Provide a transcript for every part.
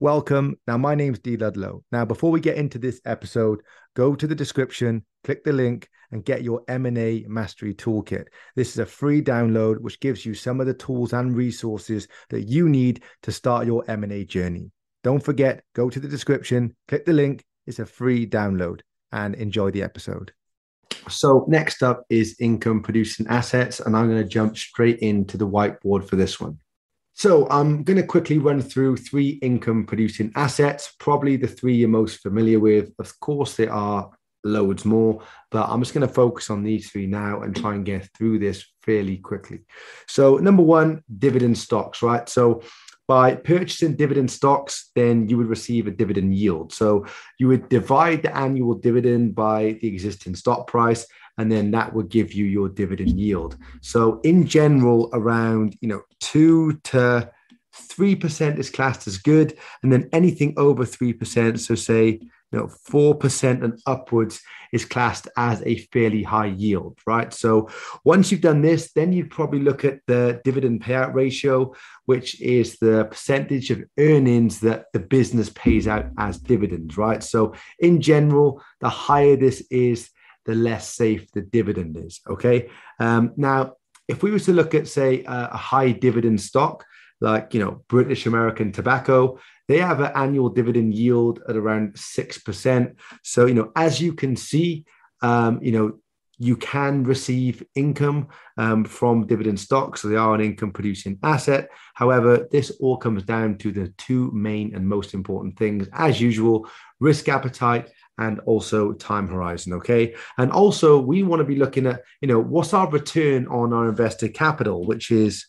Welcome. Now, my name's Dee Ludlow. Now, before we get into this episode, go to the description, click the link, and get your M&A Mastery Toolkit. This is a free download which gives you some of the tools and resources that you need to start your M&A journey. Don't forget, go to the description, click the link. It's a free download, and enjoy the episode. So, next up is income producing assets, and I'm going to jump straight into the whiteboard for this one. So I'm going to quickly run through three income producing assets, probably the three you're most familiar with. Of course, there are loads more, but I'm just going to focus on these three now and try and get through this fairly quickly. So, number one, dividend stocks, right? So, by purchasing dividend stocks, then you would receive a dividend yield. So, you would divide the annual dividend by the existing stock price and then that would give you your dividend yield. So in general, around you know two to three percent is classed as good, and then anything over three percent, so say you know four percent and upwards, is classed as a fairly high yield, right? So once you've done this, then you'd probably look at the dividend payout ratio, which is the percentage of earnings that the business pays out as dividends, right? So in general, the higher this is, the less safe the dividend is. Okay. Um, now, if we were to look at, say, a, a high dividend stock, like you know British American Tobacco, they have an annual dividend yield at around six percent. So you know, as you can see, um, you know you can receive income um, from dividend stocks. So they are an income producing asset. However, this all comes down to the two main and most important things, as usual risk appetite and also time horizon okay? And also we want to be looking at you know what's our return on our invested capital which is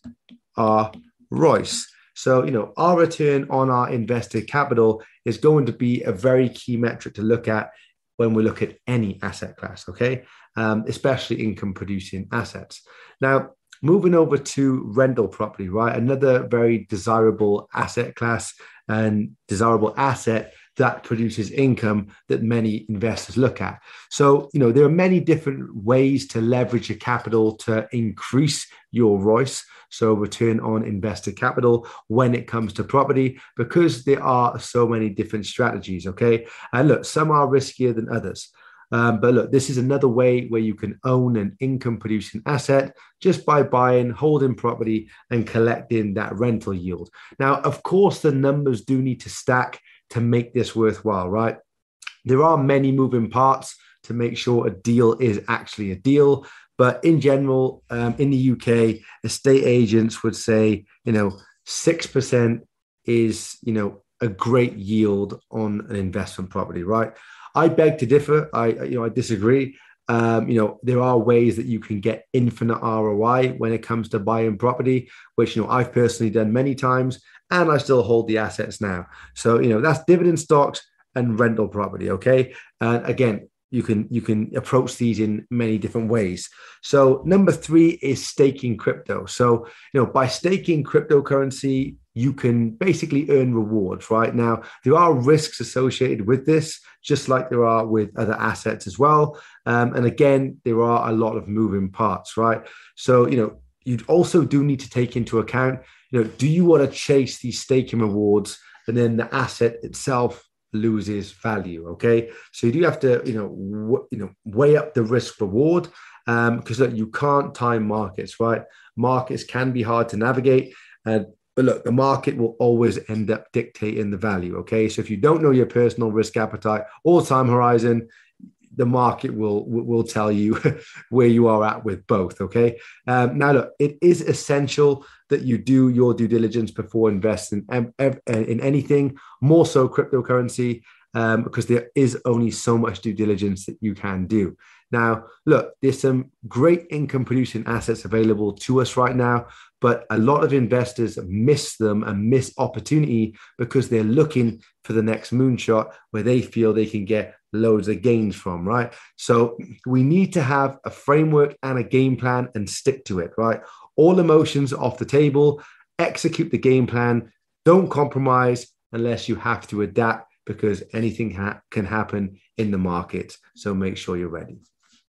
our ROIC so you know our return on our invested capital is going to be a very key metric to look at when we look at any asset class okay? Um, especially income producing assets. Now moving over to rental property right? Another very desirable asset class and desirable asset that produces income that many investors look at. So, you know, there are many different ways to leverage your capital to increase your ROIC, so return on invested capital, when it comes to property, because there are so many different strategies. Okay. And look, some are riskier than others. Um, but look, this is another way where you can own an income producing asset just by buying, holding property, and collecting that rental yield. Now, of course, the numbers do need to stack to make this worthwhile, right? There are many moving parts to make sure a deal is actually a deal. But in general, um, in the UK, estate agents would say, you know, 6% is, you know, a great yield on an investment property, right? I beg to differ. I, you know, I disagree. Um, you know, there are ways that you can get infinite ROI when it comes to buying property, which, you know, I've personally done many times and I still hold the assets now. So, you know, that's dividend stocks and rental property. Okay. And again, you can you can approach these in many different ways. So number three is staking crypto. So you know by staking cryptocurrency, you can basically earn rewards. Right now, there are risks associated with this, just like there are with other assets as well. Um, and again, there are a lot of moving parts. Right. So you know you also do need to take into account you know, do you want to chase these staking rewards and then the asset itself loses value? Okay, so you do have to, you know, w- you know, weigh up the risk reward because um, look, you can't time markets, right? Markets can be hard to navigate, and but look, the market will always end up dictating the value. Okay, so if you don't know your personal risk appetite or time horizon, the market will will tell you where you are at with both. Okay. Um, now, look, it is essential that you do your due diligence before investing in, in anything, more so cryptocurrency, um, because there is only so much due diligence that you can do. Now, look, there's some great income producing assets available to us right now, but a lot of investors miss them and miss opportunity because they're looking for the next moonshot where they feel they can get loads of gains from, right? So we need to have a framework and a game plan and stick to it, right? All emotions off the table, execute the game plan, don't compromise unless you have to adapt because anything ha- can happen in the market. So make sure you're ready.